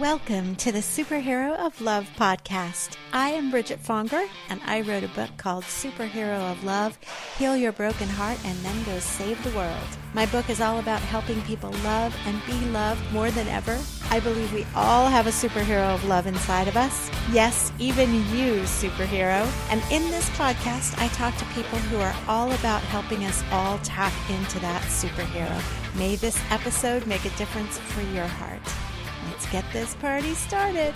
Welcome to the Superhero of Love podcast. I am Bridget Fonger, and I wrote a book called Superhero of Love Heal Your Broken Heart and Then Go Save the World. My book is all about helping people love and be loved more than ever. I believe we all have a superhero of love inside of us. Yes, even you, superhero. And in this podcast, I talk to people who are all about helping us all tap into that superhero. May this episode make a difference for your heart. Let's get this party started.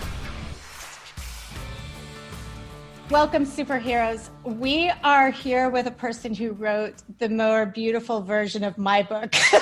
Welcome, superheroes. We are here with a person who wrote the more beautiful version of my book.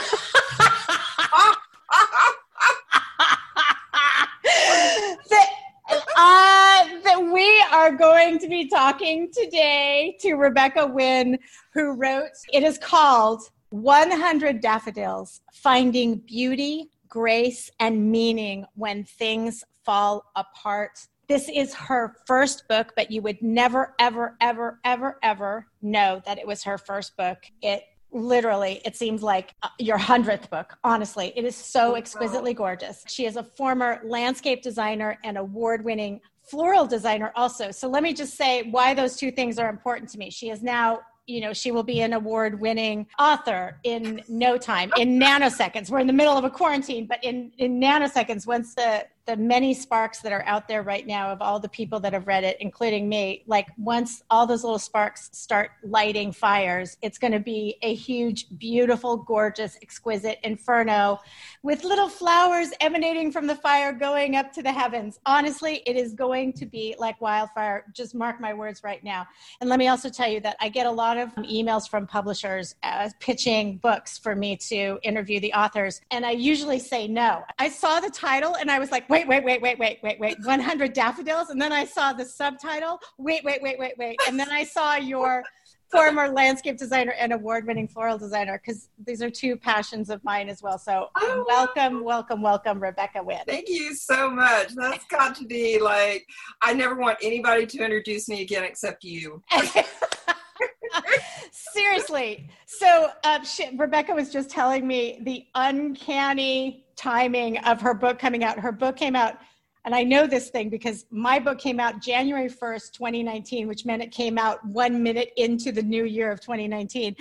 uh, we are going to be talking today to Rebecca Winn, who wrote, it is called 100 Daffodils Finding Beauty grace and meaning when things fall apart. This is her first book, but you would never, ever, ever, ever, ever know that it was her first book. It literally, it seems like uh, your hundredth book, honestly. It is so exquisitely gorgeous. She is a former landscape designer and award winning floral designer also. So let me just say why those two things are important to me. She is now you know she will be an award winning author in no time in nanoseconds. We're in the middle of a quarantine but in in nanoseconds once the the many sparks that are out there right now of all the people that have read it, including me, like once all those little sparks start lighting fires, it's going to be a huge, beautiful, gorgeous, exquisite inferno with little flowers emanating from the fire going up to the heavens. Honestly, it is going to be like wildfire. Just mark my words right now. And let me also tell you that I get a lot of emails from publishers uh, pitching books for me to interview the authors. And I usually say no. I saw the title and I was like, wait, wait, wait, wait, wait, wait, wait, 100 daffodils. And then I saw the subtitle, wait, wait, wait, wait, wait. And then I saw your former landscape designer and award winning floral designer, because these are two passions of mine as well. So oh, welcome, welcome, welcome, Rebecca Winn. Thank you so much. That's got to be like, I never want anybody to introduce me again except you. Seriously. So uh, she, Rebecca was just telling me the uncanny timing of her book coming out. Her book came out, and I know this thing because my book came out January 1st, 2019, which meant it came out one minute into the new year of 2019.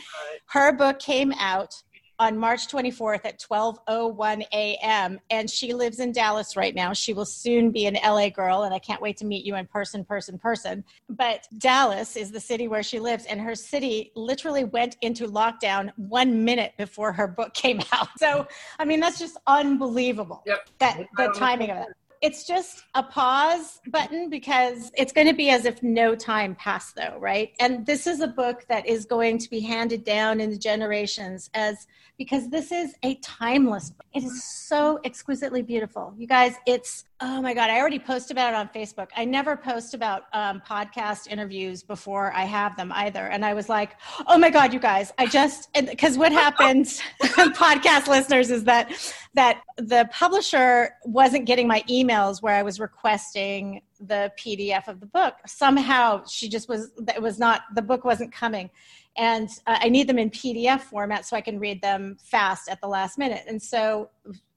Her book came out on March 24th at 12:01 a.m. and she lives in Dallas right now. She will soon be an LA girl and I can't wait to meet you in person person person. But Dallas is the city where she lives and her city literally went into lockdown 1 minute before her book came out. So, I mean that's just unbelievable. Yep. That the timing of it it's just a pause button because it's going to be as if no time passed though right and this is a book that is going to be handed down in the generations as because this is a timeless book. it is so exquisitely beautiful you guys it's oh my god i already posted about it on facebook i never post about um, podcast interviews before i have them either and i was like oh my god you guys i just because what happens podcast listeners is that that the publisher wasn't getting my emails where I was requesting the PDF of the book. Somehow she just was, it was not, the book wasn't coming. And uh, I need them in PDF format so I can read them fast at the last minute. And so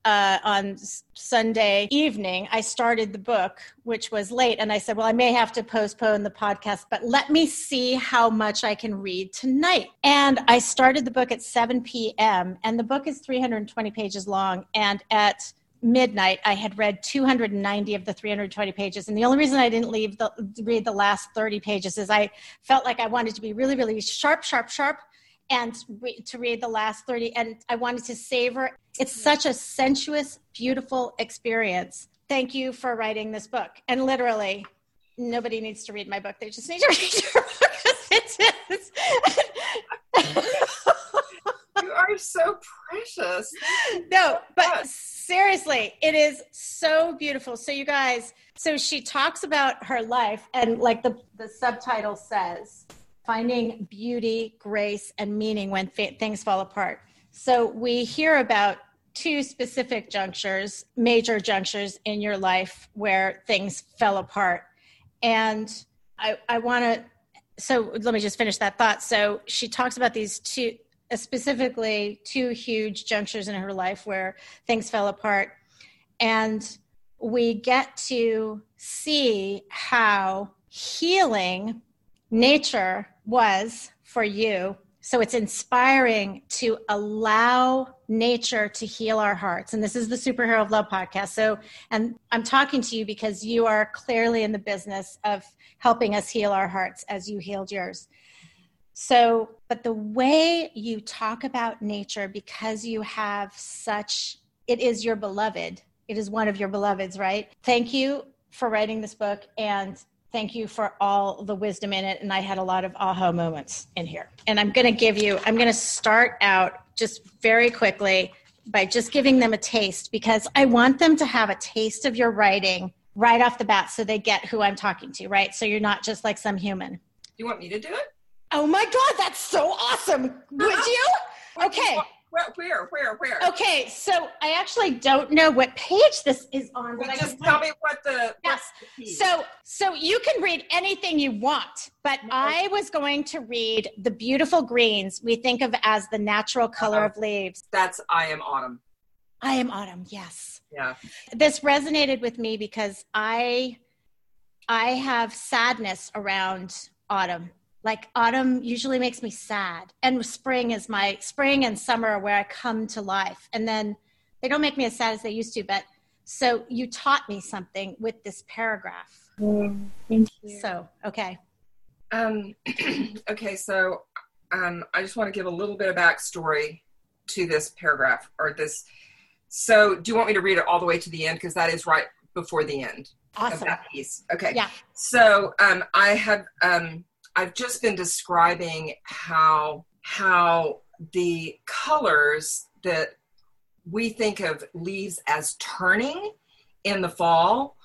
uh, on Sunday evening, I started the book, which was late, and I said, Well, I may have to postpone the podcast, but let me see how much I can read tonight. And I started the book at 7 p.m., and the book is 320 pages long. And at midnight, I had read 290 of the 320 pages. And the only reason I didn't leave the, read the last 30 pages is I felt like I wanted to be really, really sharp, sharp, sharp and re- to read the last 30 and i wanted to savor it's such a sensuous beautiful experience. Thank you for writing this book. And literally nobody needs to read my book. They just need to read your book. It is you are so precious. No but seriously it is so beautiful. So you guys so she talks about her life and like the the subtitle says finding beauty, grace, and meaning when fa- things fall apart. So we hear about two specific junctures, major junctures in your life where things fell apart. And I, I want to, so let me just finish that thought. So she talks about these two, uh, specifically two huge junctures in her life where things fell apart. And we get to see how healing nature was for you. So it's inspiring to allow nature to heal our hearts. And this is the Superhero of Love podcast. So, and I'm talking to you because you are clearly in the business of helping us heal our hearts as you healed yours. So, but the way you talk about nature, because you have such, it is your beloved, it is one of your beloveds, right? Thank you for writing this book and thank you for all the wisdom in it. And I had a lot of aha moments in here. And I'm going to give you, I'm going to start out just very quickly by just giving them a taste because I want them to have a taste of your writing right off the bat so they get who I'm talking to, right? So you're not just like some human. You want me to do it? Oh my God, that's so awesome. Would uh-huh. you? Okay. Where, where, where, where? Okay, so I actually don't know what page this is on. But well, just tell me what the. Yes. The so, so you can read anything you want, but. I was going to read the beautiful greens we think of as the natural color uh of leaves. That's I am autumn. I am autumn. Yes. Yeah. This resonated with me because I, I have sadness around autumn like autumn usually makes me sad and spring is my spring and summer where i come to life and then they don't make me as sad as they used to but so you taught me something with this paragraph. Mm, thank you. So okay. Um okay so um i just want to give a little bit of backstory to this paragraph or this so do you want me to read it all the way to the end? Because that is right before the end awesome. of that piece. Okay. Yeah. So um i have um I've just been describing how how the colors that we think of leaves as turning in the fall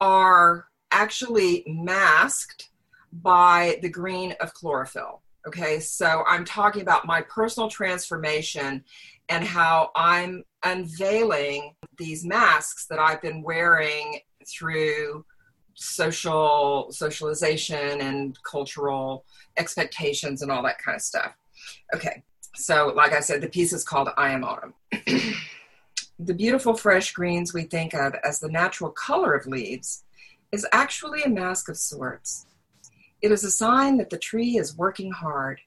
are actually masked by the green of chlorophyll. Okay, so I'm talking about my personal transformation and how I'm unveiling these masks that I've been wearing through social socialization and cultural expectations and all that kind of stuff. Okay, so like I said, the piece is called I Am Autumn. the beautiful fresh greens we think of as the natural color of leaves is actually a mask of sorts. It is a sign that the tree is working hard.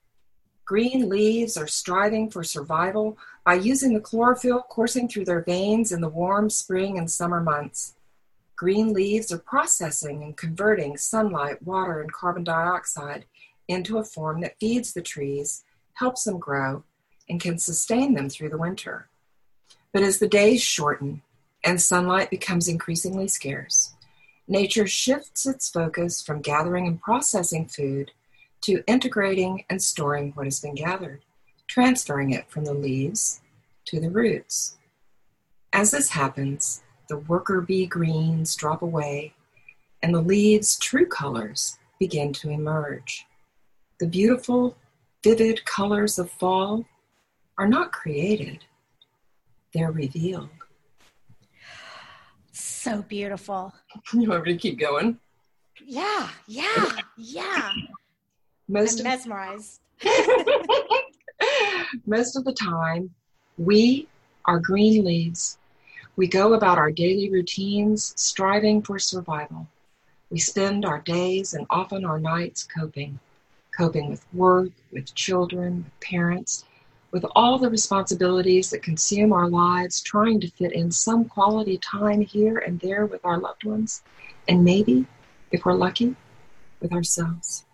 Green leaves are striving for survival by using the chlorophyll coursing through their veins in the warm spring and summer months. Green leaves are processing and converting sunlight, water, and carbon dioxide into a form that feeds the trees, helps them grow, and can sustain them through the winter. But as the days shorten and sunlight becomes increasingly scarce, nature shifts its focus from gathering and processing food to integrating and storing what has been gathered, transferring it from the leaves to the roots. As this happens, the worker bee greens drop away, and the leaves' true colors begin to emerge. The beautiful, vivid colors of fall are not created, they're revealed. So beautiful. You want me to keep going? Yeah, yeah, yeah. Most I'm mesmerized. Most of the time, we are green leaves we go about our daily routines striving for survival. We spend our days and often our nights coping, coping with work, with children, with parents, with all the responsibilities that consume our lives, trying to fit in some quality time here and there with our loved ones, and maybe, if we're lucky, with ourselves.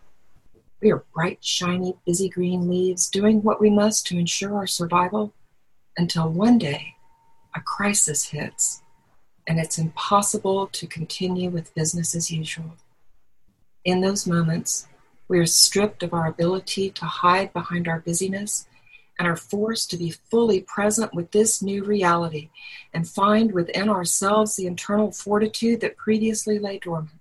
We are bright, shiny, busy green leaves doing what we must to ensure our survival until one day a crisis hits and it's impossible to continue with business as usual. In those moments, we are stripped of our ability to hide behind our busyness and are forced to be fully present with this new reality and find within ourselves the internal fortitude that previously lay dormant.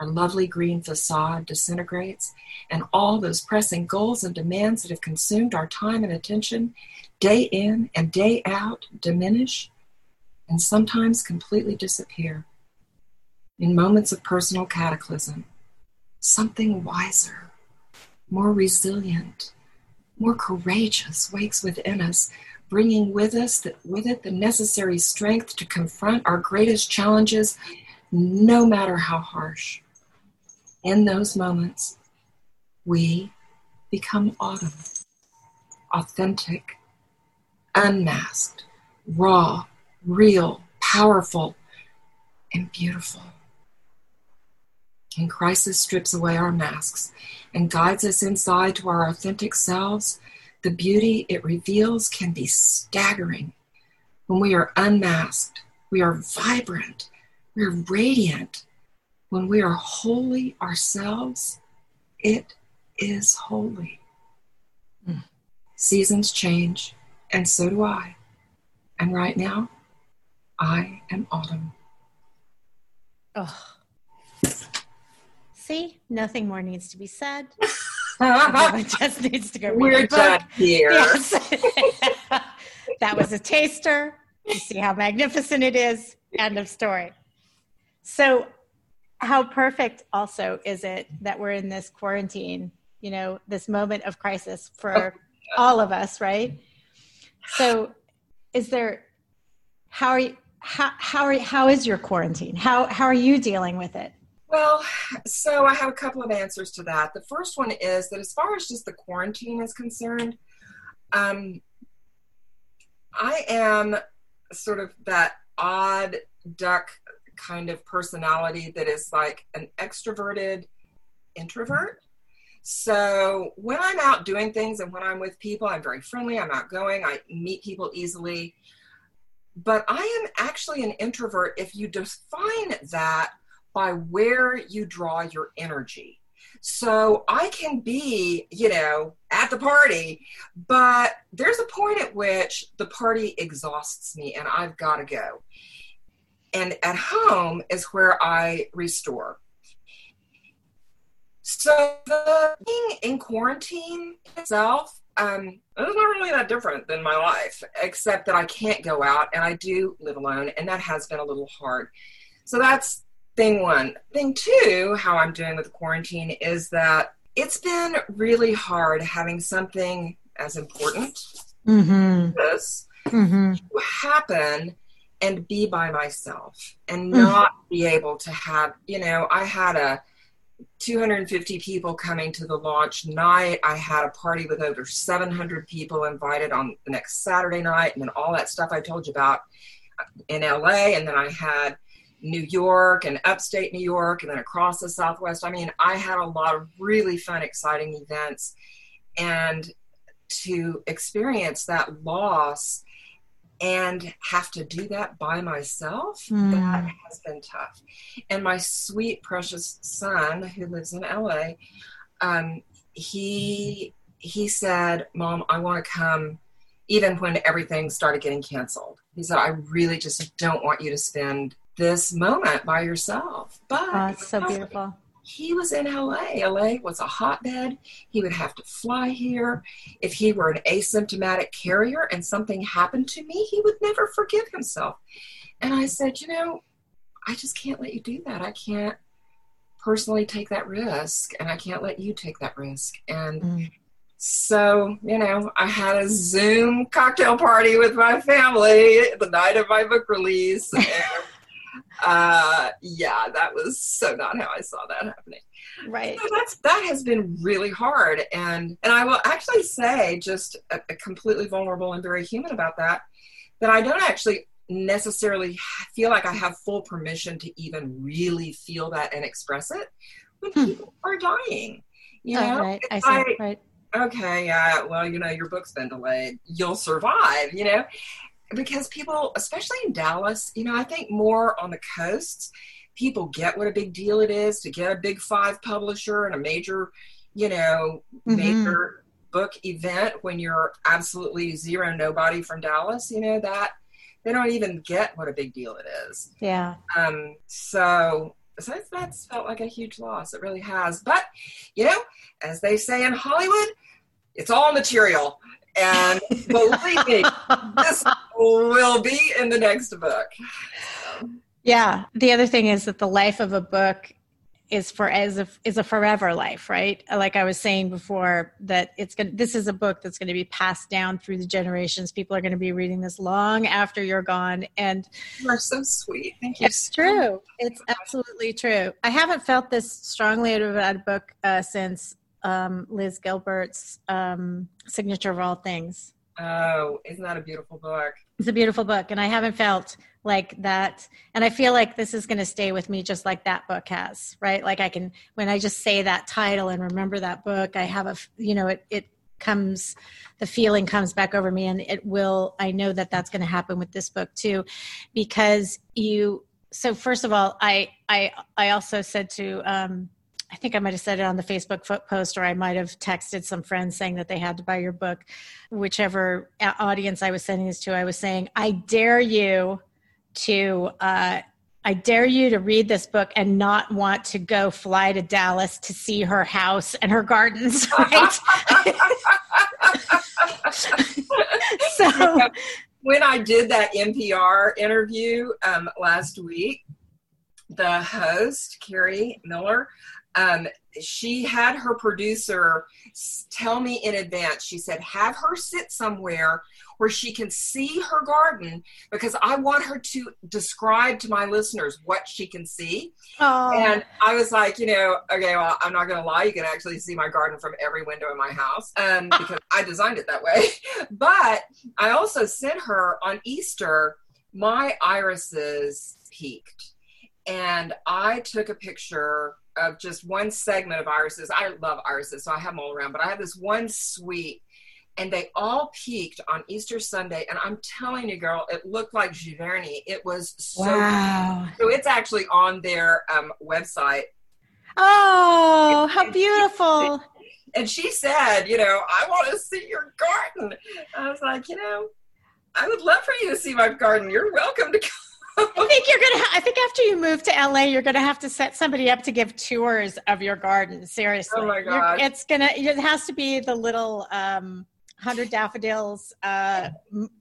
Our lovely green facade disintegrates, and all those pressing goals and demands that have consumed our time and attention day in and day out diminish and sometimes completely disappear. In moments of personal cataclysm, something wiser, more resilient, more courageous wakes within us, bringing with us the, with it the necessary strength to confront our greatest challenges, no matter how harsh. In those moments, we become autumn, authentic, unmasked, raw, real, powerful, and beautiful. And crisis strips away our masks and guides us inside to our authentic selves. The beauty it reveals can be staggering. When we are unmasked, we are vibrant, we are radiant. When we are holy ourselves, it is holy. Mm. Seasons change, and so do I. And right now, I am autumn. Oh. See, nothing more needs to be said. Everyone just needs to go We're done here. Yes. that was a taster. You see how magnificent it is. End of story. So, how perfect also is it that we're in this quarantine, you know, this moment of crisis for oh, all of us, right? So, is there, how are you, how, how, are, how is your quarantine? How, how are you dealing with it? Well, so I have a couple of answers to that. The first one is that as far as just the quarantine is concerned, um, I am sort of that odd duck kind of personality that is like an extroverted introvert. So when I'm out doing things and when I'm with people, I'm very friendly, I'm outgoing, I meet people easily. But I am actually an introvert if you define that by where you draw your energy. So I can be, you know, at the party, but there's a point at which the party exhausts me and I've got to go. And at home is where I restore. So the being in quarantine itself, um, it's not really that different than my life, except that I can't go out and I do live alone, and that has been a little hard. So that's thing one. Thing two, how I'm doing with the quarantine is that it's been really hard having something as important mm-hmm. this mm-hmm. happen and be by myself and mm-hmm. not mm-hmm. be able to have, you know, I had a 250 people coming to the launch night. I had a party with over 700 people invited on the next Saturday night, and then all that stuff I told you about in LA. And then I had New York and upstate New York and then across the Southwest. I mean, I had a lot of really fun, exciting events. And to experience that loss and have to do that by myself, mm. that has been tough. And my sweet, precious son, who lives in LA, um, he he said, "Mom, I want to come." Even when everything started getting canceled, he said, I really just don't want you to spend this moment by yourself. But oh, it's so beautiful. He was in LA. LA was a hotbed. He would have to fly here. If he were an asymptomatic carrier and something happened to me, he would never forgive himself. And I said, you know, I just can't let you do that. I can't personally take that risk, and I can't let you take that risk. And mm. so, you know, I had a Zoom cocktail party with my family the night of my book release. Uh, yeah, that was so not how I saw that happening. Right. So that's that has been really hard, and and I will actually say, just a, a completely vulnerable and very human about that, that I don't actually necessarily feel like I have full permission to even really feel that and express it when hmm. people are dying. You oh, know, right. I see. Right. Okay, yeah. Well, you know, your book's been delayed. You'll survive. You know, because people, especially in Dallas, you know, I think more on the coasts, people get what a big deal it is to get a big five publisher and a major, you know, mm-hmm. major book event when you're absolutely zero nobody from Dallas, you know, that they don't even get what a big deal it is. Yeah. Um, so so that's felt like a huge loss. It really has. But, you know, as they say in Hollywood, it's all material. And believe me, this will be in the next book. Yeah. The other thing is that the life of a book is for as a is a forever life, right? Like I was saying before, that it's going this is a book that's going to be passed down through the generations. People are going to be reading this long after you're gone, and you are so sweet. Thank you. It's true. It's absolutely true. I haven't felt this strongly about a book uh, since um, Liz Gilbert's um, Signature of All Things. Oh, isn't that a beautiful book? It's a beautiful book, and I haven't felt like that. And I feel like this is going to stay with me just like that book has, right? Like I can, when I just say that title and remember that book, I have a, you know, it, it comes, the feeling comes back over me, and it will, I know that that's going to happen with this book too, because you, so first of all, I, I, I also said to, um, I think I might have said it on the Facebook post, or I might have texted some friends saying that they had to buy your book. Whichever audience I was sending this to, I was saying, I dare you to, uh, I dare you to read this book and not want to go fly to Dallas to see her house and her gardens, right? so, when I did that NPR interview um, last week, the host, Carrie Miller, um, she had her producer tell me in advance she said have her sit somewhere where she can see her garden because i want her to describe to my listeners what she can see. And i was like you know okay well i'm not going to lie you can actually see my garden from every window in my house um, because i designed it that way. But i also sent her on easter my irises peaked and i took a picture of just one segment of irises. I love irises, so I have them all around. But I have this one sweet, and they all peaked on Easter Sunday. And I'm telling you, girl, it looked like Giverny. It was so. Wow. So it's actually on their um, website. Oh, how beautiful! And she said, you know, I want to see your garden. I was like, you know, I would love for you to see my garden. You're welcome to come I think you're gonna. Ha- I think after you move to LA, you're gonna have to set somebody up to give tours of your garden. Seriously, oh my god, it's gonna. It has to be the little um, hundred daffodils uh,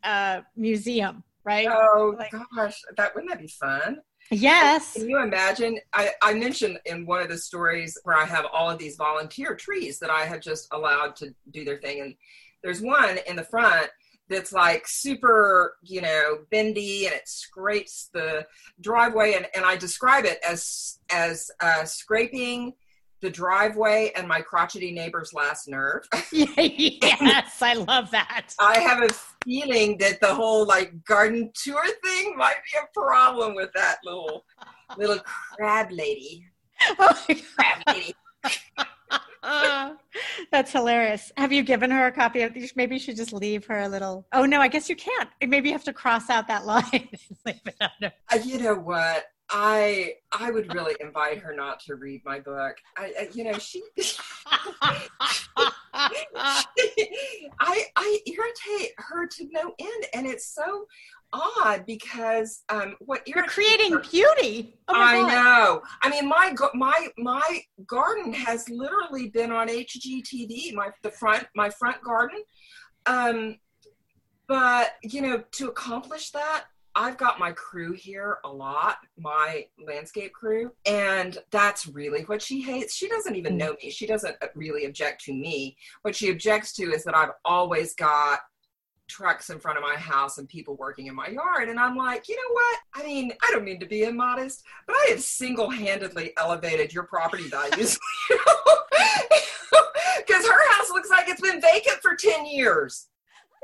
uh, museum, right? Oh like, gosh, that wouldn't that be fun? Yes. Can you imagine? I, I mentioned in one of the stories where I have all of these volunteer trees that I have just allowed to do their thing, and there's one in the front that's like super, you know, bendy and it scrapes the driveway. And, and I describe it as, as uh, scraping the driveway and my crotchety neighbor's last nerve. yes, I love that. I have a feeling that the whole like garden tour thing might be a problem with that little little crab lady. Oh crab lady. That's hilarious. Have you given her a copy of these? Maybe you should just leave her a little. Oh no, I guess you can't. Maybe you have to cross out that line. uh, you know what? I I would really invite her not to read my book. I, I you know she, I I irritate her to no end, and it's so odd because um, what you're creating her, beauty. Oh I God. know. I mean, my my my garden has literally been on HGTV. My the front my front garden. Um, but you know, to accomplish that, I've got my crew here a lot, my landscape crew, and that's really what she hates. She doesn't even mm. know me. She doesn't really object to me. What she objects to is that I've always got trucks in front of my house and people working in my yard. And I'm like, you know what? I mean, I don't mean to be immodest, but I have single handedly elevated your property values. Because her house looks like it's been vacant for 10 years.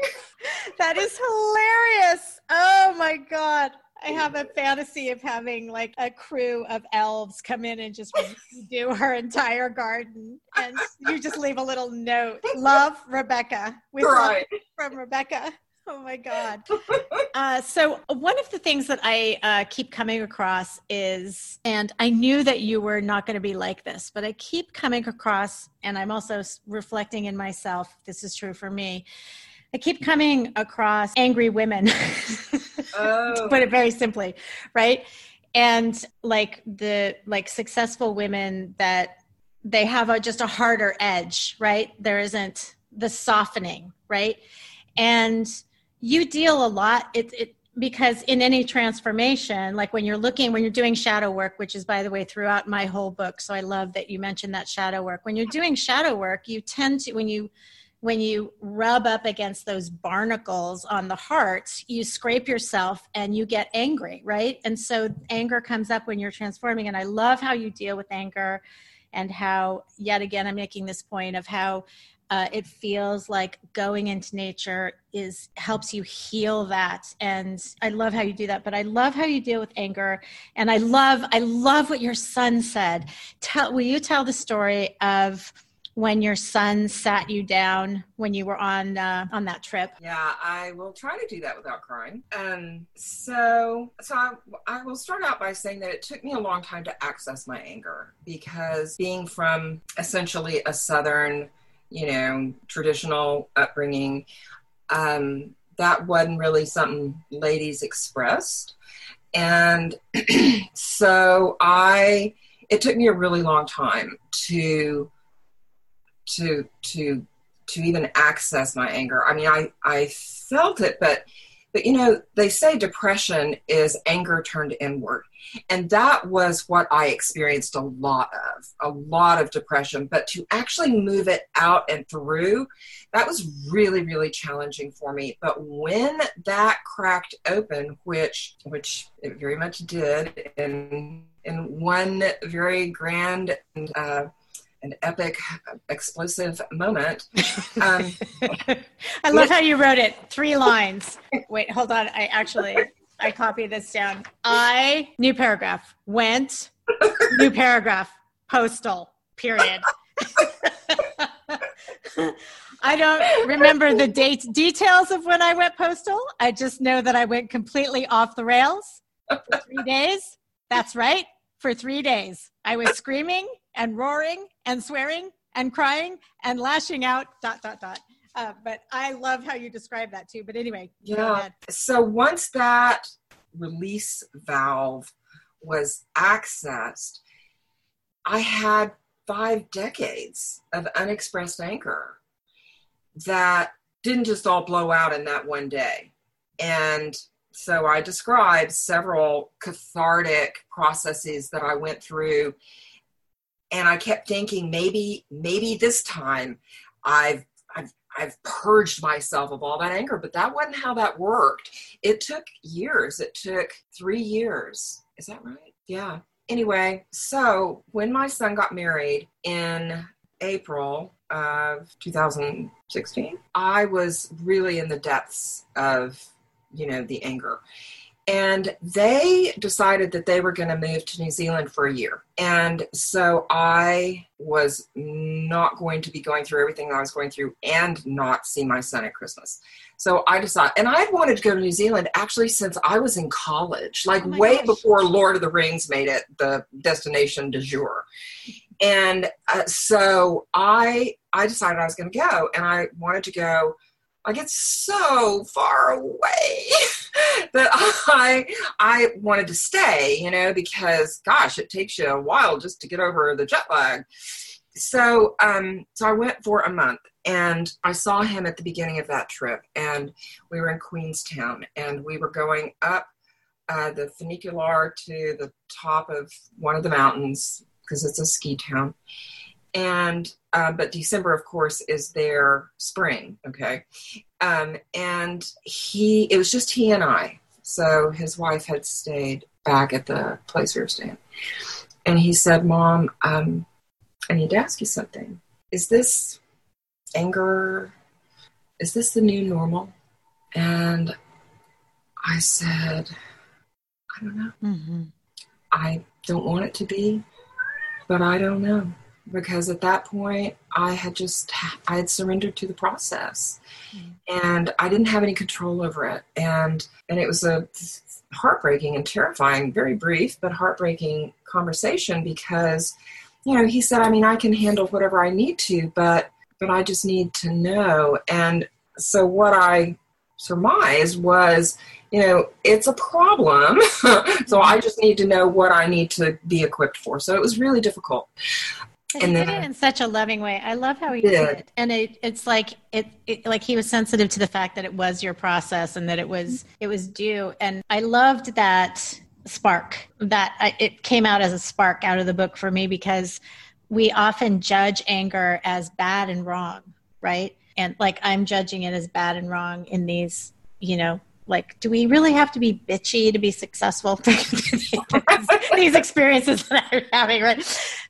that is hilarious. Oh my God. I have a fantasy of having like a crew of elves come in and just do her entire garden, and you just leave a little note. Love Rebecca with right. from Rebecca. Oh my God. Uh, so, one of the things that I uh, keep coming across is, and I knew that you were not going to be like this, but I keep coming across, and I'm also reflecting in myself, this is true for me, I keep coming across angry women, oh. to put it very simply, right? And like the like successful women that they have a, just a harder edge, right? There isn't the softening, right? And you deal a lot. It, it because in any transformation like when you're looking when you're doing shadow work which is by the way throughout my whole book so i love that you mentioned that shadow work when you're doing shadow work you tend to when you when you rub up against those barnacles on the heart you scrape yourself and you get angry right? And so anger comes up when you're transforming. And i love how you deal with anger and how yet again i'm making this point of how uh, it feels like going into nature is helps you heal that. And i love how you do that but i love how you deal with anger. And i love i love what your son said. Tell will you tell the story of when your son sat you down when you were on uh, on that trip yeah i will try to do that without crying um so so I, I will start out by saying that it took me a long time to access my anger because being from essentially a southern you know, traditional upbringing, um, that wasn't really something ladies expressed. And so I, it took me a really long time to, to, to, to even access my anger. I mean, I, I felt it, but but you know, they say depression is anger turned inward. And that was what I experienced a lot of, a lot of depression. But to actually move it out and through, that was really, really challenging for me. But when that cracked open, which which it very much did in in one very grand and uh, an epic, explosive moment. Um, I love how you wrote it. Three lines. Wait, hold on. I actually I copied this down. I new paragraph went new paragraph postal period. I don't remember the date details of when I went postal. I just know that I went completely off the rails for three days. That's right, for three days. I was screaming and roaring and swearing and crying and lashing out dot dot dot. Uh, but i love how you describe that too. But anyway yeah. so once that release valve was accessed i had five decades of unexpressed anger that didn't just all blow out in that one day. And so i described several cathartic processes that i went through and I kept thinking maybe maybe this time I've I've I've purged myself of all that anger, but that wasn't how that worked. It took years. It took 3 years. Is that right? Yeah. Anyway, so when my son got married in April of 2016, I was really in the depths of, you know, the anger and they decided that they were going to move to New Zealand for a year. And so I was not going to be going through everything that I was going through and not see my son at Christmas. So I decided, and I had wanted to go to New Zealand actually since I was in college, like oh way gosh. before Lord of the Rings made it the destination du jour. And uh, so I I decided I was going to go, and I wanted to go like get so far away that I I wanted to stay, you know, because gosh, it takes you a while just to get over the jet lag. So um so I went for a month and I saw him at the beginning of that trip and we were in Queenstown and we were going up uh, the funicular to the top of one of the mountains because it's a ski town and uh, but December, of course, is their spring. Okay, um, and he it was just he and I. So his wife had stayed back at the place we were staying, and he said, "Mom, um, I need to ask you something. Is this anger? Is this the new normal?" And I said, "I don't know. Mm-hmm. I don't want it to be, but I don't know." Because at that point I had just I had surrendered to the process. Mm. and I didn't have any control over it. And and it was a heartbreaking and terrifying very brief but heartbreaking conversation because you know he said I mean I can handle whatever I need to but but I just need to know. And so what I surmised was you know it's a problem. So I just need to know what I need to be equipped for. So it was really difficult and he then, did it in such a loving way. I love how he did, did it, and it, it's like it, it, like he was sensitive to the fact that it was your process and that it was it was due. And I loved that spark that I, it came out as a spark out of the book for me because we often judge anger as bad and wrong, right? And like I'm judging it as bad and wrong in these, you know, like do we really have to be bitchy to be successful these experiences that i'm having right?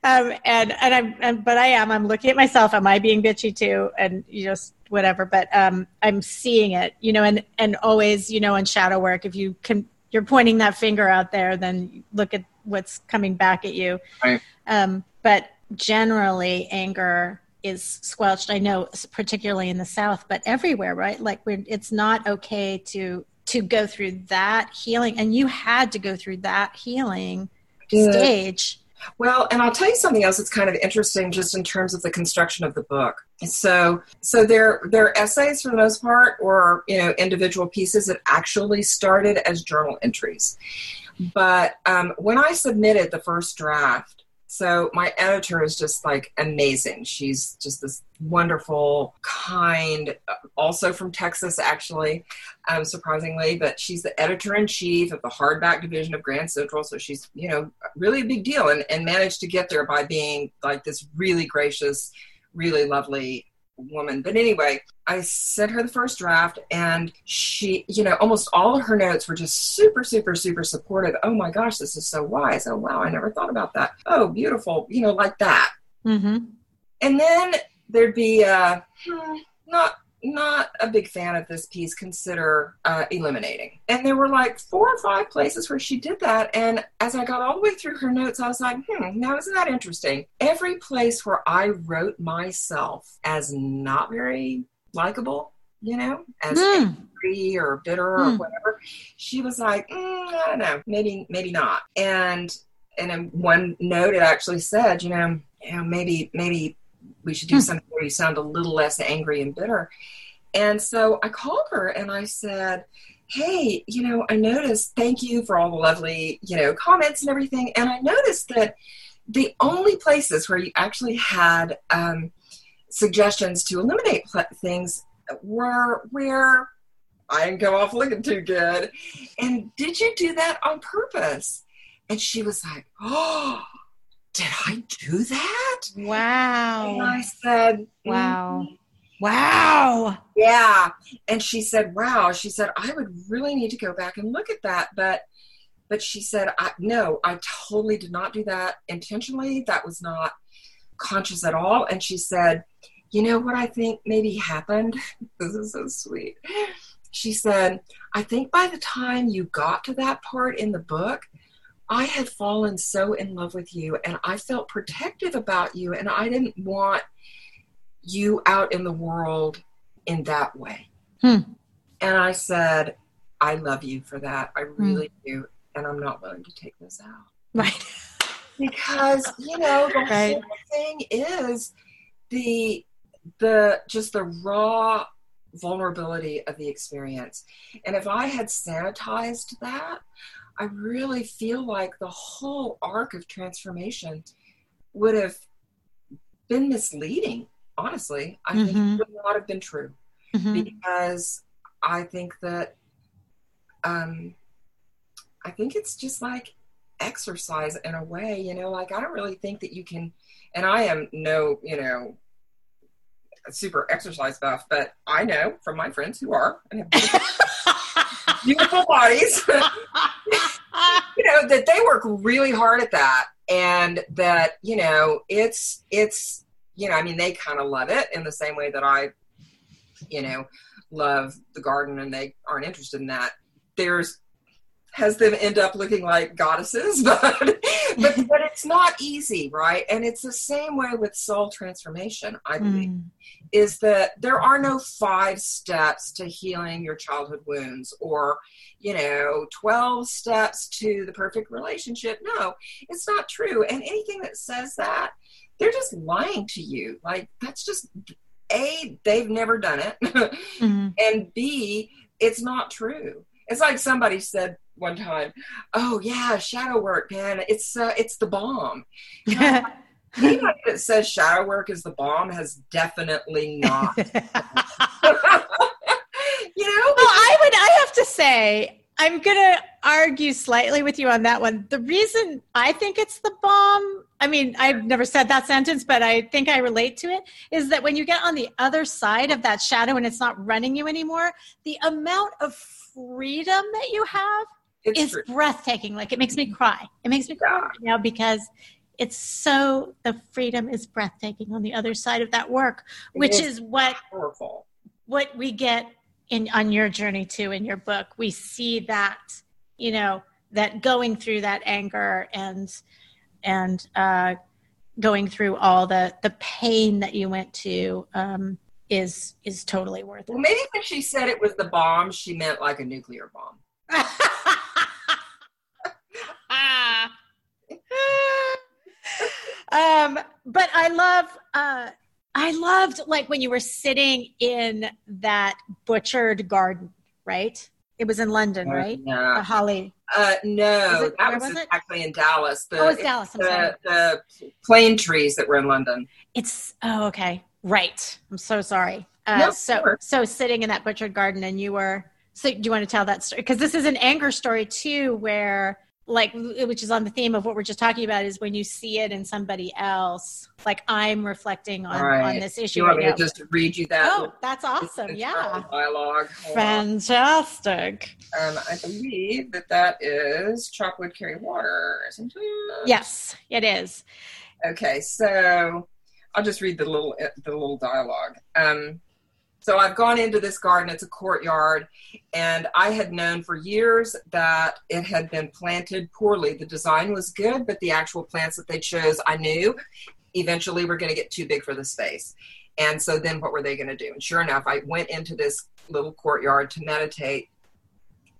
Um, and and i'm and, but i am. I'm looking at myself. Am i being bitchy too? And you just whatever. But um, i'm seeing it you know and and always you know in shadow work if you can you're pointing that finger out there then look at what's coming back at you. Right. um, but generally anger is squelched. I know, particularly in the South, but everywhere, right? Like, it's not okay to to go through that healing, and you had to go through that healing yeah. stage. Well, and I'll tell you something else that's kind of interesting, just in terms of the construction of the book. So, so they're they're essays for the most part, or you know, individual pieces that actually started as journal entries. But um, when I submitted the first draft, so my editor is just like amazing. She's just this wonderful, kind, also from Texas, actually, um, surprisingly. But she's the editor in chief of the hardback division of Grand Central. So she's, you know, really a big deal and, and managed to get there by being like this really gracious, really lovely woman. But anyway, I sent her the first draft and she, you know, almost all of her notes were just super, super, super supportive. Oh my gosh, this is so wise. Oh wow, I never thought about that. Oh, beautiful, you know, like that. Mm-hmm. And then there'd be uh, hmm, not not a big fan of this piece consider uh, eliminating and there were like four or five places where she did that and as i got all the way through her notes i was like hmm now isn't that interesting every place where i wrote myself as not very likable you know as mm. angry or bitter mm. or hmm. whatever she was like mm, i don't know maybe maybe not and and in one note it actually said you know you know maybe maybe we should do hmm. something where you sound a little less angry and bitter. And so I called her and I said, Hey, you know, I noticed, thank you for all the lovely, you know, comments and everything. And I noticed that the only places where you actually had um, suggestions to eliminate pl- things were where I didn't go off looking too good. And did you do that on purpose? And she was like, Oh, did I do that? Wow. And I said, Wow. Mm-hmm. Wow. Yeah. And she said, Wow. She said, I would really need to go back and look at that. But but she said, I, no, I totally did not do that intentionally. That was not conscious at all. And she said, you know what I think maybe happened? this is so sweet. She said, I think by the time you got to that part in the book, I had fallen so in love with you and I felt protective about you and I didn't want you out in the world in that way. Hmm. And I said, I love you for that. I hmm. really hmm. do. And I'm not willing to take this out. Right. because, you know, the right. whole thing is the the just the raw vulnerability of the experience. And if I had sanitized that, I really feel like the whole arc of transformation would have been misleading, honestly. I mm-hmm. think it mm-hmm. would not have been true mm-hmm. because I think that um, I think it's just like exercise in a way, you know, like I don't really think that you can, and I am no, you know, super exercise buff, but I know from my friends who are and have beautiful bodies. You know that they work really hard at that and that you know it's it's you know i mean they kind of love it in the same way that i you know love the garden and they aren't interested in that. There's has them end up looking like goddesses but but but it's not easy right and it's the same way with soul transformation i believe mm is that there are no five steps to healing your childhood wounds or, you know, 12 steps to the perfect relationship. No, it's not true. And anything that says that, they're just lying to you. Like, that's just A, they've never done it. mm-hmm. And B, it's not true. It's like somebody said one time, "Oh yeah, shadow work, man. It's uh, it's the bomb." Anybody that says shadow work is the bomb has definitely not. you know? Well, I would, I have to say, I'm going to argue slightly with you on that one. The reason I think it's the bomb, I mean, I've never said that sentence, but I think I relate to it, is that when you get on the other side of that shadow and it's not running you anymore, the amount of freedom that you have It's is true. breathtaking. Like it makes me cry. It makes me cry Yeah. right now because it's so the freedom is breathtaking on the other side of that work, It which is is what powerful. what we get in on your journey too in your book we see that you know that going through that anger and and uh going through all the the pain that you went to um is is totally worth it. Well, maybe when she said it was the bomb, she meant like a nuclear bomb. um but i love uh i loved like when you were sitting in that butchered garden right it was in london right No. the holly Uh, no, Was it- that was, was it? actually in Dallas. The, oh it's dallas the, the plane trees that were in London. it's oh okay right i'm so sorry uh No, so sure. so sitting in that butchered garden and you were so do you want to tell that story because this is an anger story too where like which is on the theme of what we're just talking about is when you see it in somebody else like i'm reflecting on on this issue you want right me now. to just read you that? oh that's awesome yeah Dialogue. Hold on. fantastic Um, I believe that that is chocolate carry water, isn't it? yes it is Okay, so I'll just read the little the little dialogue. Um, so I've gone into this garden. It's a courtyard, and I had known for years that it had been planted poorly. The design was good, but the actual plants that they chose, I knew, eventually were going to get too big for the space. And so then, what were they going to do? And sure enough, I went into this little courtyard to meditate,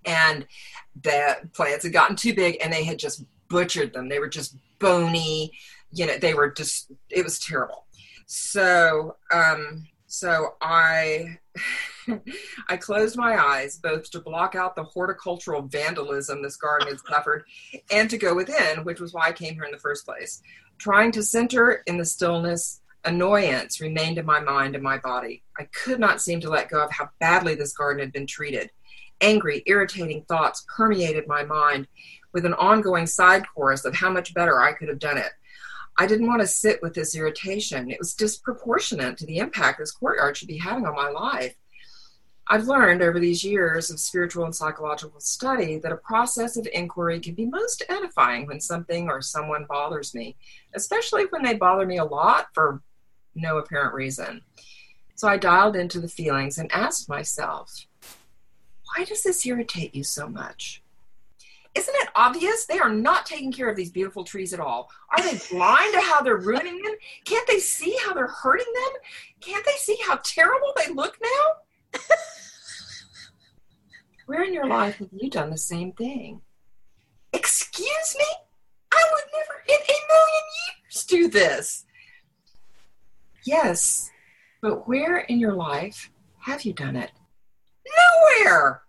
and the plants had gotten too big, and they had just butchered them. They were just bony you know they were just it was terrible so um so i i closed my eyes both to block out the horticultural vandalism this garden had suffered and to go within which was why i came here in the first place. Trying to center in the stillness annoyance remained in my mind and my body. I could not seem to let go of how badly this garden had been treated. Angry irritating thoughts permeated my mind with an ongoing side chorus of how much better i could have done it I didn't want to sit with this irritation. It was disproportionate to the impact this courtyard should be having on my life. I've learned over these years of spiritual and psychological study that a process of inquiry can be most edifying when something or someone bothers me, especially when they bother me a lot for no apparent reason. So I dialed into the feelings and asked myself, why does this irritate you so much? Isn't it obvious they are not taking care of these beautiful trees at all? Are they blind to how they're ruining them? Can't they see how they're hurting them? Can't they see how terrible they look now? Where in your life have you done the same thing? Excuse me? I would never in a million years do this. Yes, but where in your life have you done it? Nowhere.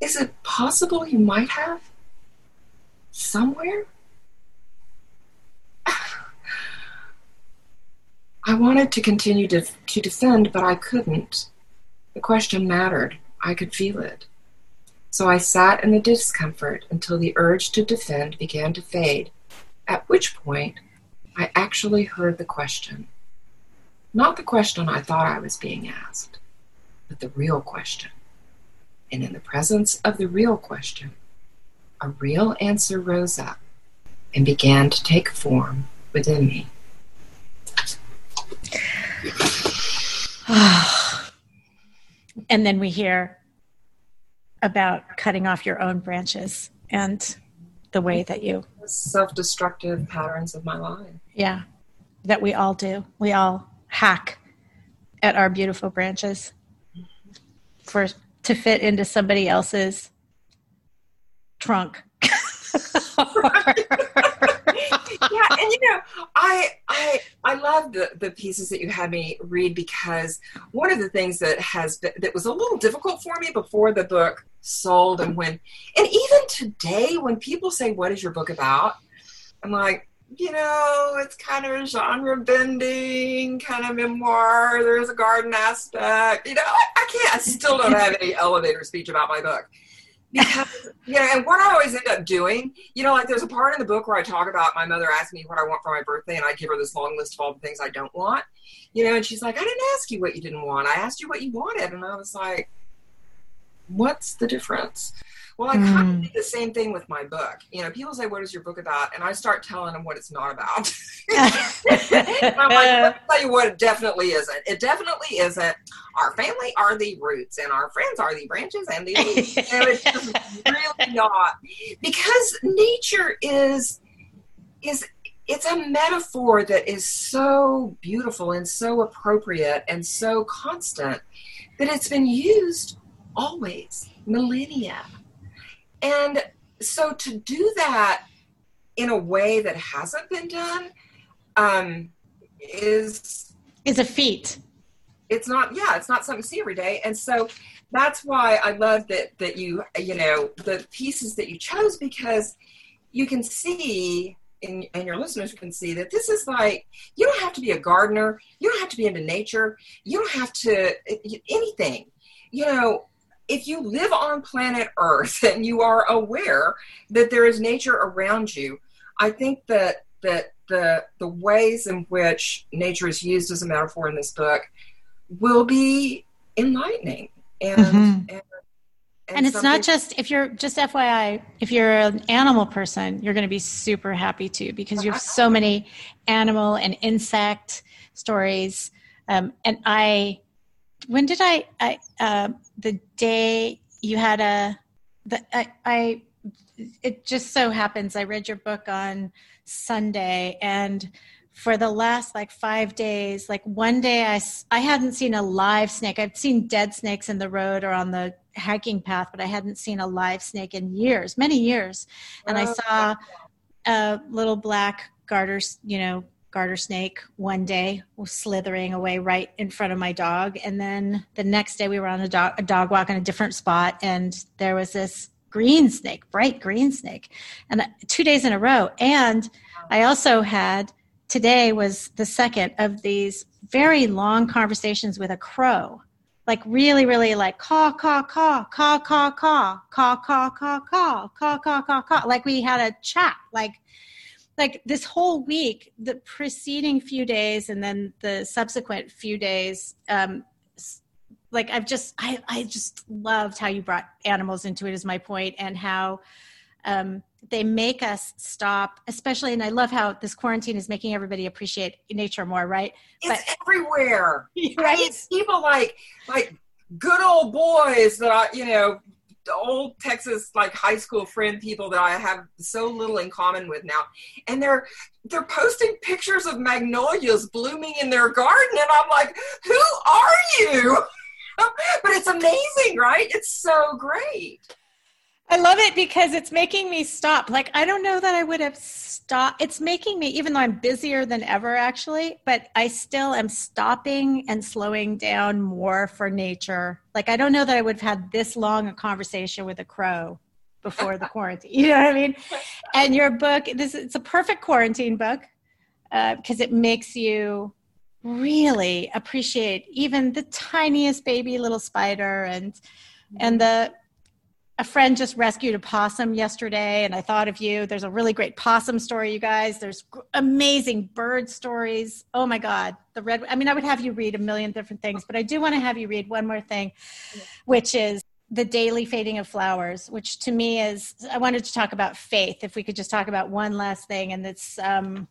Is it possible you might have? Somewhere? I wanted to continue to, to defend, but I couldn't. The question mattered. I could feel it. So I sat in the discomfort until the urge to defend began to fade, at which point I actually heard the question. Not the question I thought I was being asked, but the real question. And in the presence of the real question, a real answer rose up and began to take form within me. and then we hear about cutting off your own branches and the way that you Self destructive patterns of my life. yeah that we all do we all hack at our beautiful branches for to fit into somebody else's trunk. Yeah, and you know, I I I love the the pieces that you had me read because one of the things that has been, that was a little difficult for me before the book sold and when and even today when people say what is your book about, I'm like you know, it's kind of a genre bending kind of memoir. There's a garden aspect. You know, I, I can't, I still don't have any elevator speech about my book. Because, you know, and what I always end up doing, you know, like there's a part in the book where I talk about my mother asked me what I want for my birthday, and I give her this long list of all the things I don't want, you know, and she's like, I didn't ask you what you didn't want. I asked you what you wanted. And I was like, what's the difference? Well, I kind of mm. do the same thing with my book. You know, people say, "What is your book about?" And I start telling them what it's not about. I'm like, let me tell you what it definitely isn't. It definitely isn't. Our family are the roots, and our friends are the branches and the leaves. know, it's just really not because nature is is it's a metaphor that is so beautiful and so appropriate and so constant that it's been used always millennia and so to do that in a way that hasn't been done um, is is a feat. It's not, yeah, it's not something to see every day, and so that's why I love that that you you know the pieces that you chose because you can see and, and, your listeners can see that this is like you don't have to be a gardener. You don't have to be into nature. You don't have to anything. You know if you live on planet Earth and you are aware that there is nature around you, I think that that the the ways in which nature is used as a metaphor in this book will be enlightening and mm-hmm. and, and, and it's not just if you're just FYI, if you're an animal person, you're going to be super happy too because you have so many animal and insect stories. Um, and I when did I, I uh, the day you had a, the, I, I, it just so happens I read your book on Sunday and for the last like five days, like one day I, I hadn't seen a live snake. I've seen dead snakes in the road or on the hiking path, but I hadn't seen a live snake in years, many years. And I saw a little black garter, you know, garter snake one day was slithering away right in front of my dog and then the next day we were on a dog, a dog walk in a different spot and there was this green snake bright green snake and two days in a row and i also had today was the second of these very long conversations with a crow like really really like caw caw caw caw caw caw caw caw caw caw caw caw caw caw like we had a chat like like this whole week, the preceding few days and then the subsequent few days, um, like I've just, I, I just loved how you brought animals into it is my point and how, um, they make us stop, especially, and I love how this quarantine is making everybody appreciate nature more, right? It's but, everywhere, right? It's people like, like good old boys that I, you know, old Texas like high school friend people that I have so little in common with now, and they're they're posting pictures of magnolias blooming in their garden, and I'm like, who are you? but it's amazing, right? It's so great. I love it because it's making me stop. Like, I don't know that I would have stopped. It's making me, even though I'm busier than ever, actually, but I still am stopping and slowing down more for nature. Like, I don't know that I would have had this long a conversation with a crow before the quarantine. You know what I mean? And your book, this it's a perfect quarantine book because uh, it makes you really appreciate even the tiniest baby little spider and and the a friend just rescued a possum yesterday and i thought of you. There's a really great possum story you guys. There's amazing bird stories. Oh my god the red i mean i would have you read a million different things but i do want to have you read one more thing which is the daily fading of flowers which to me is i wanted to talk about faith if we could just talk about one last thing and it's um,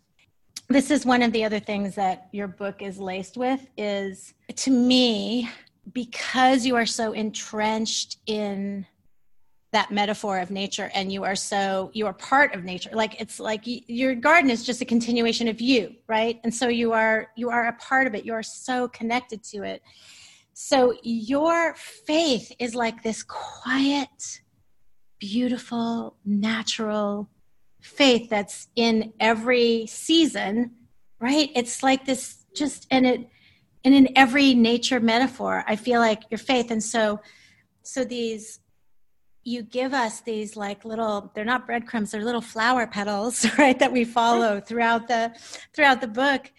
this is one of the other things that your book is laced with is to me because you are so entrenched in that metaphor of nature and you are so you are part of nature. Like it's like your garden is just a continuation of you right? And so you are you are a part of it. You are so connected to it. So your faith is like this quiet beautiful natural faith that's in every season right? It's like this just and it and in every nature metaphor i feel like your faith. And so so these you give us these like little they're not breadcrumbs they're little flower petals right that we follow throughout the throughout the book.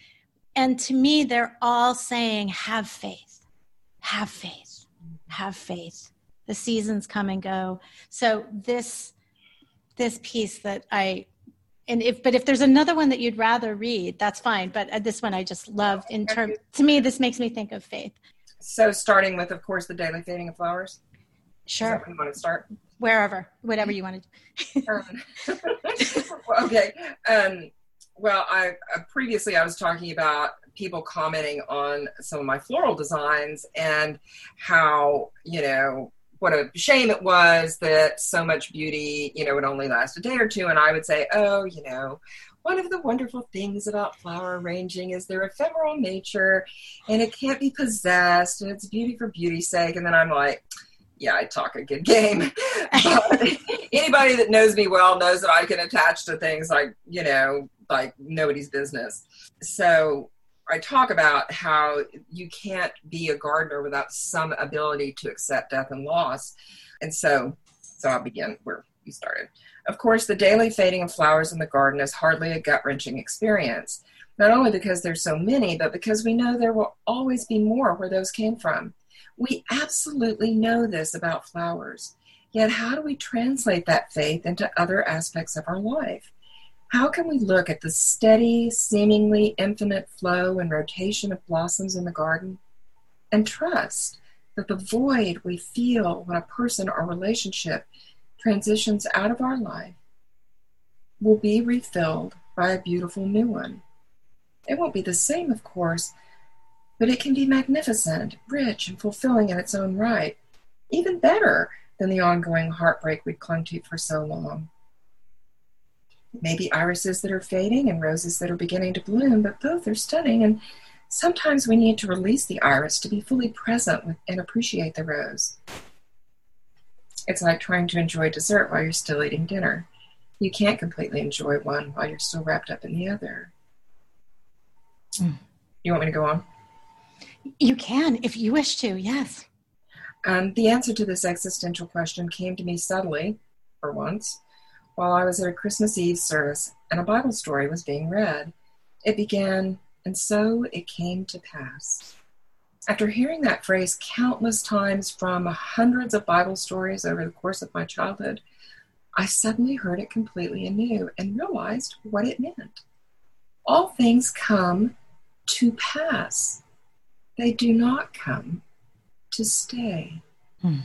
And to me they're all saying have faith. Have faith. Have faith. The seasons come and go. So this this piece that i and if but if there's another one that you'd rather read that's fine but uh, this one i just loved in terms to me this makes me think of faith. So starting with of course the daily fading of flowers Sure. you want to start? Wherever, whatever you want to. um, okay. Um, well, I uh, previously I was talking about people commenting on some of my floral designs and how you know what a shame it was that so much beauty you know would only last a day or two and i would say oh you know one of the wonderful things about flower arranging is their ephemeral nature and it can't be possessed and it's beauty for beauty's sake and then i'm like yeah, I talk a good game. anybody that knows me well knows that I can attach to things like, you know, like nobody's business. So I talk about how you can't be a gardener without some ability to accept death and loss. And so, so I'll begin where you started. Of course, the daily fading of flowers in the garden is hardly a gut wrenching experience, not only because there's so many, but because we know there will always be more where those came from. We absolutely know this about flowers. Yet, how do we translate that faith into other aspects of our life? How can we look at the steady, seemingly infinite flow and rotation of blossoms in the garden and trust that the void we feel when a person or relationship transitions out of our life will be refilled by a beautiful new one? It won't be the same, of course, but it can be magnificent, rich, and fulfilling in its own right, even better than the ongoing heartbreak we clung to for so long. Maybe irises that are fading and roses that are beginning to bloom, but both are stunning, and sometimes we need to release the iris to be fully present with, and appreciate the rose. It's like trying to enjoy dessert while you're still eating dinner. You can't completely enjoy one while you're still wrapped up in the other. Mm. You want me to go on? You can, if you wish to, yes. Um, the answer to this existential question came to me subtly, for once, while I was at a Christmas Eve service and a Bible story was being read. It began, and so it came to pass. After hearing that phrase countless times from hundreds of Bible stories over the course of my childhood, I suddenly heard it completely anew and realized what it meant. All things come to pass they do not come to stay. Hmm.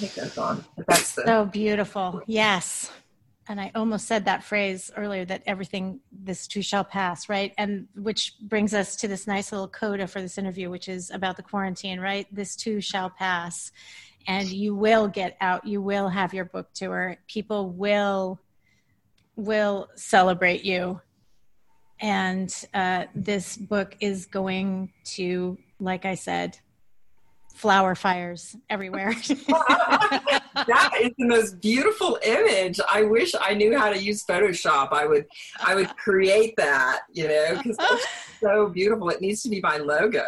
It goes on. That's the so beautiful. Yes. And I almost said that phrase earlier that everything this too shall pass, right? And which brings us to this nice little coda for this interview, which is about the quarantine, right? This too shall pass. And you will get out, you will have your book tour. People will will celebrate you and uh, this book is going to, like I said, flower fires everywhere. that is the most beautiful image. I wish I knew how to use Photoshop. I would, I would create that. You know, because it's so beautiful. It needs to be my logo.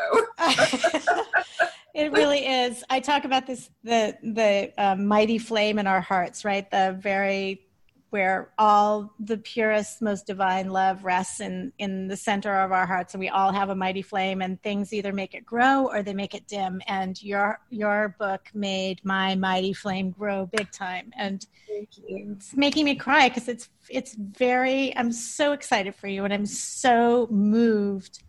it really is. I talk about this the the uh, mighty flame in our hearts, right? The very where all the purest, most divine love rests in, in the center of our hearts, and we all have a mighty flame, and things either make it grow or they make it dim. And your your book made my mighty flame grow big time, and it's making me cry because it's it's very. I'm so excited for you, and I'm so moved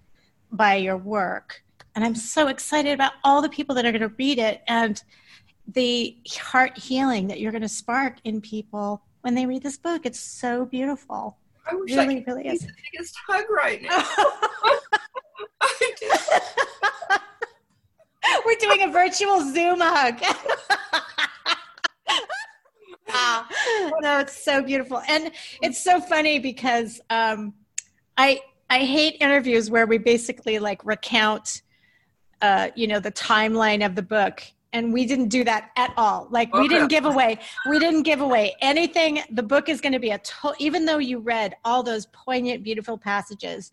by your work, and I'm so excited about all the people that are going to read it and the heart healing that you're going to spark in people when they read this book. It's so beautiful. I wish really, I could really is. the biggest hug right now. We're doing a virtual Zoom hug. wow. No, it's so beautiful. And it's so funny because um, I I hate interviews where we basically like recount uh, you know, the timeline of the book and we didn't do that at all like we didn't give away we didn't give away anything the book is going to be a to- even though you read all those poignant beautiful passages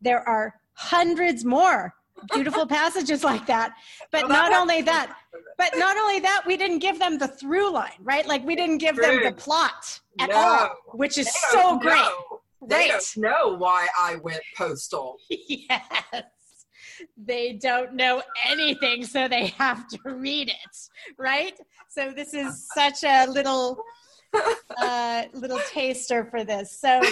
there are hundreds more beautiful passages like that. But not only that, but not only that, we didn't give them the through line, right? Like we didn't give them the plot at no. all, which is so great. Know. They right. don't know why I went postal. yes. They don't know anything, so they have to read it, right? So this is such a little uh, little taster for this. So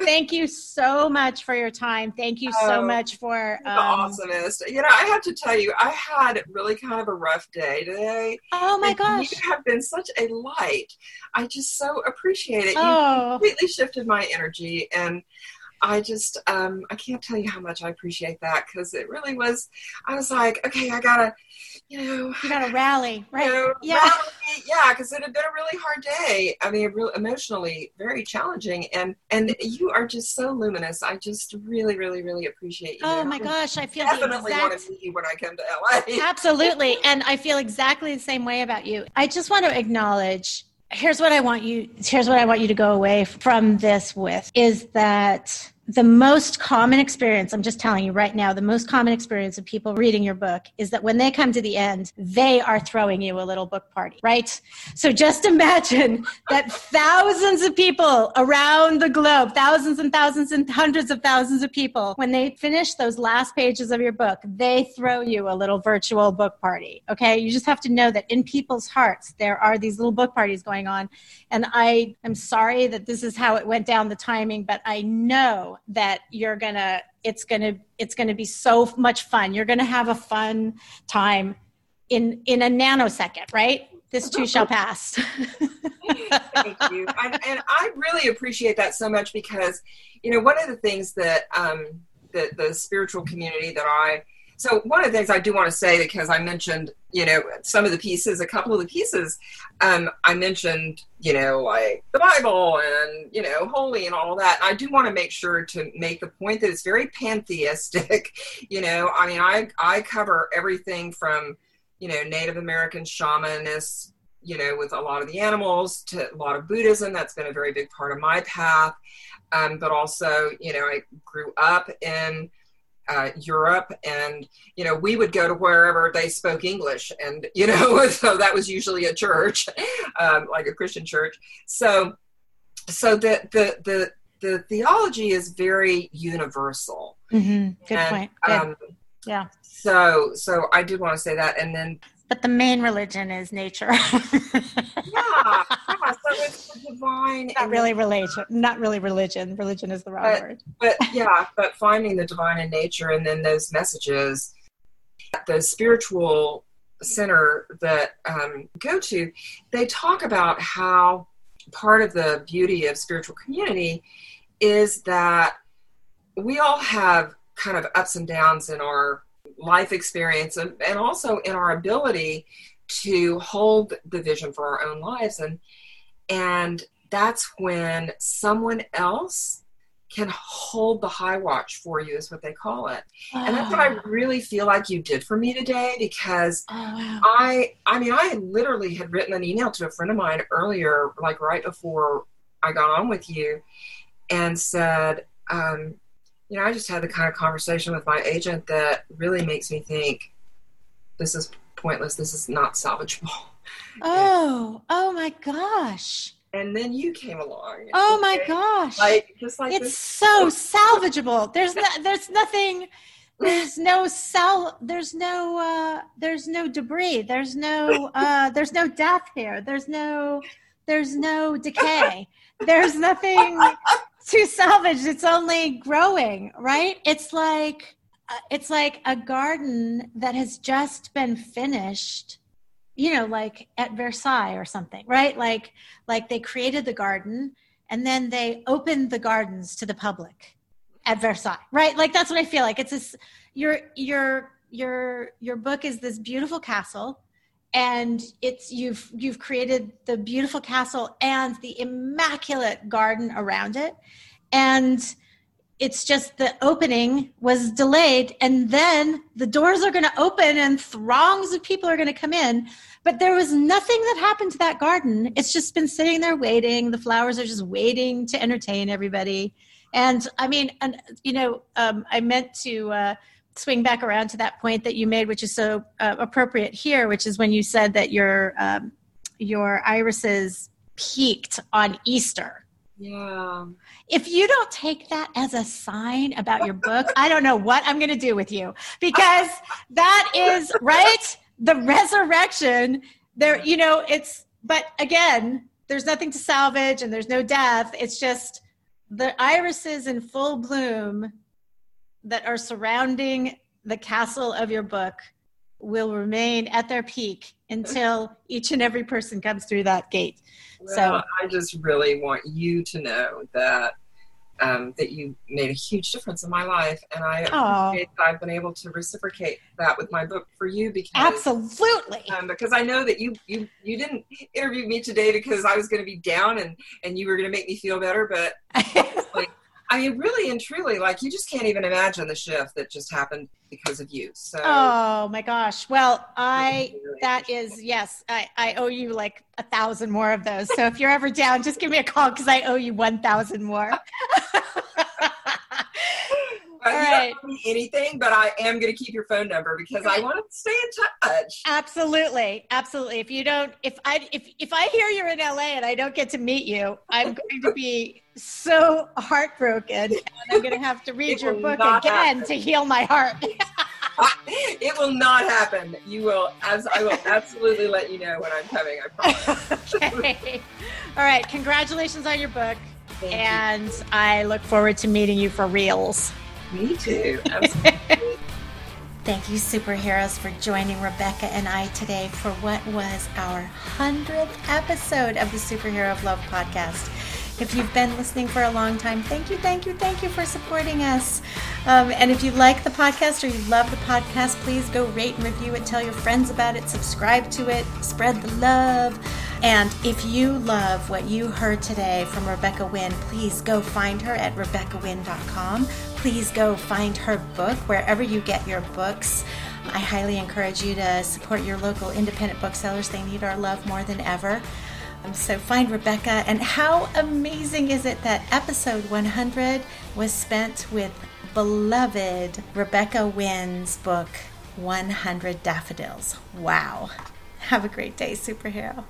thank you so much for your time. Thank you so oh, much for um, the awesomest. You know, I have to tell you, I had really kind of a rough day today. Oh my gosh. You have been such a light. I just so appreciate it. Oh. You completely shifted my energy and I just um, I can't tell you how much I appreciate that because it really was. I was like, okay, I gotta, you know, you gotta rally, right? You know, yeah, rally, yeah, because it had been a really hard day. I mean, really emotionally very challenging, and and you are just so luminous. I just really, really, really appreciate you. Oh my gosh, I feel definitely exact... want to meet you when I come to LA. Absolutely, and I feel exactly the same way about you. I just want to acknowledge here's what I want you here's what I want you to go away from this with is that the most common experience, I'm just telling you right now, the most common experience of people reading your book is that when they come to the end, they are throwing you a little book party, right? So just imagine that thousands of people around the globe, thousands and thousands and hundreds of thousands of people, when they finish those last pages of your book, they throw you a little virtual book party, okay? You just have to know that in people's hearts, there are these little book parties going on. And I am sorry that this is how it went down the timing, but I know that you're gonna it's gonna it's gonna be so much fun. You're gonna have a fun time in in a nanosecond right? This too shall pass. Thank you. I, and i really appreciate that so much because you know one of the things that um the, the spiritual community that i so one of the things I do want to say because I mentioned, you know, some of the pieces, a couple of the pieces, um, I mentioned, you know, like the Bible and you know, holy and all that. I do want to make sure to make the point that it's very pantheistic. you know, I mean, I I cover everything from you know Native American shamanists, you know, with a lot of the animals to a lot of Buddhism. That's been a very big part of my path. Um, but also, you know, I grew up in uh, Europe, and you know we would go to wherever they spoke English, and you know so that was usually a church, um, like a Christian church. So, so the the the the theology is very universal. Mm-hmm. Good and, point. Good. Um, yeah. So so I did want to say that, and then but the main religion is nature. yeah, yeah, so it's the divine. Not really religion. Not really religion. Religion is the wrong but, word. But yeah, but finding the divine in nature and then those messages, the spiritual center that um, go to, they talk about how part of the beauty of spiritual community is that we all have kind of ups and downs in our life experience and, and also in our ability to hold the vision for our own lives. And and that's when someone else can hold the high watch for you is what they call it. And that's what i really feel like you did for me today because oh, wow. i i mean i literally had written an email to a friend of mine earlier like right before i got on with you and said um, you know, I just had the kind of conversation with my agent that really makes me think this is pointless. This is not salvageable. Oh, and, oh my gosh. And then you came along. Oh okay? my gosh. Like just like it's this. so salvageable. There's no, there's nothing there's no cell there's no uh there's no debris. There's no uh there's no death here. There's no there's no decay. There's nothing to salvage. It's only growing, right? It's like Uh, it's like a garden that has just been finished you know like at versailles or something right? Like like they created the garden and then they opened the gardens to the public at versailles right? Like that's what i feel like. It's this your your your your book is this beautiful castle and it's you've you've created the beautiful castle and the immaculate garden around it. And it's just the opening was delayed and then the doors are going to open and throngs of people are going to come in but there was nothing that happened to that garden it's just been sitting there waiting the flowers are just waiting to entertain everybody and i mean and you know um, i meant to uh, swing back around to that point that you made, which is so uh, appropriate here, which is when you said that your um, your irises peaked on Easter. Yeah. If you don't take that as a sign about your book, I don't know what I'm going to do with you because that is right the resurrection. There, you know, it's but again, there's nothing to salvage and there's no death. It's just the irises in full bloom that are surrounding the castle of your book will remain at their peak until each and every person comes through that gate. Well, so I just really want you to know that um, that you made a huge difference in my life, and I appreciate that I've been able to reciprocate that with my book for you because absolutely. um, because I know that you you you didn't interview me today because I was going to be down and and you were going to make me feel better, but like, I mean, really and truly, like you just can't even imagine the shift that just happened because of you. So, oh my gosh. Well, I that is yes, I I owe you like a thousand more of those. So if you're ever down, just give me a call because I owe you one thousand more. All right. anything, but I am going to keep your phone number because I want to stay in touch. Absolutely, absolutely. If you don't, if I if if I hear you're in LA and I don't get to meet you, I'm going to be so heartbroken, and I'm going to have to read your book again happen. to heal my heart. it will not happen. You will, as I will absolutely let you know when I'm coming. I promise. okay. All right. Congratulations on your book. Thank and you. I look forward to meeting you for reals. Me too. Thank you, superheroes, for joining Rebecca and I today for what was our 100th episode of the Superhero of Love podcast. If you've been listening for a long time, thank you, thank you, thank you for supporting us. Um, and if you like the podcast or you love the podcast, please go rate and review it, tell your friends about it, subscribe to it, spread the love. And if you love what you heard today from Rebecca Winn, please go find her at RebeccaWinn.com. Please go find her book wherever you get your books. I highly encourage you to support your local independent booksellers. They need our love more than ever. Um, so find Rebecca. And how amazing is it that episode 100 was spent with beloved Rebecca Winn's book, 100 Daffodils? Wow. Have a great day, superhero.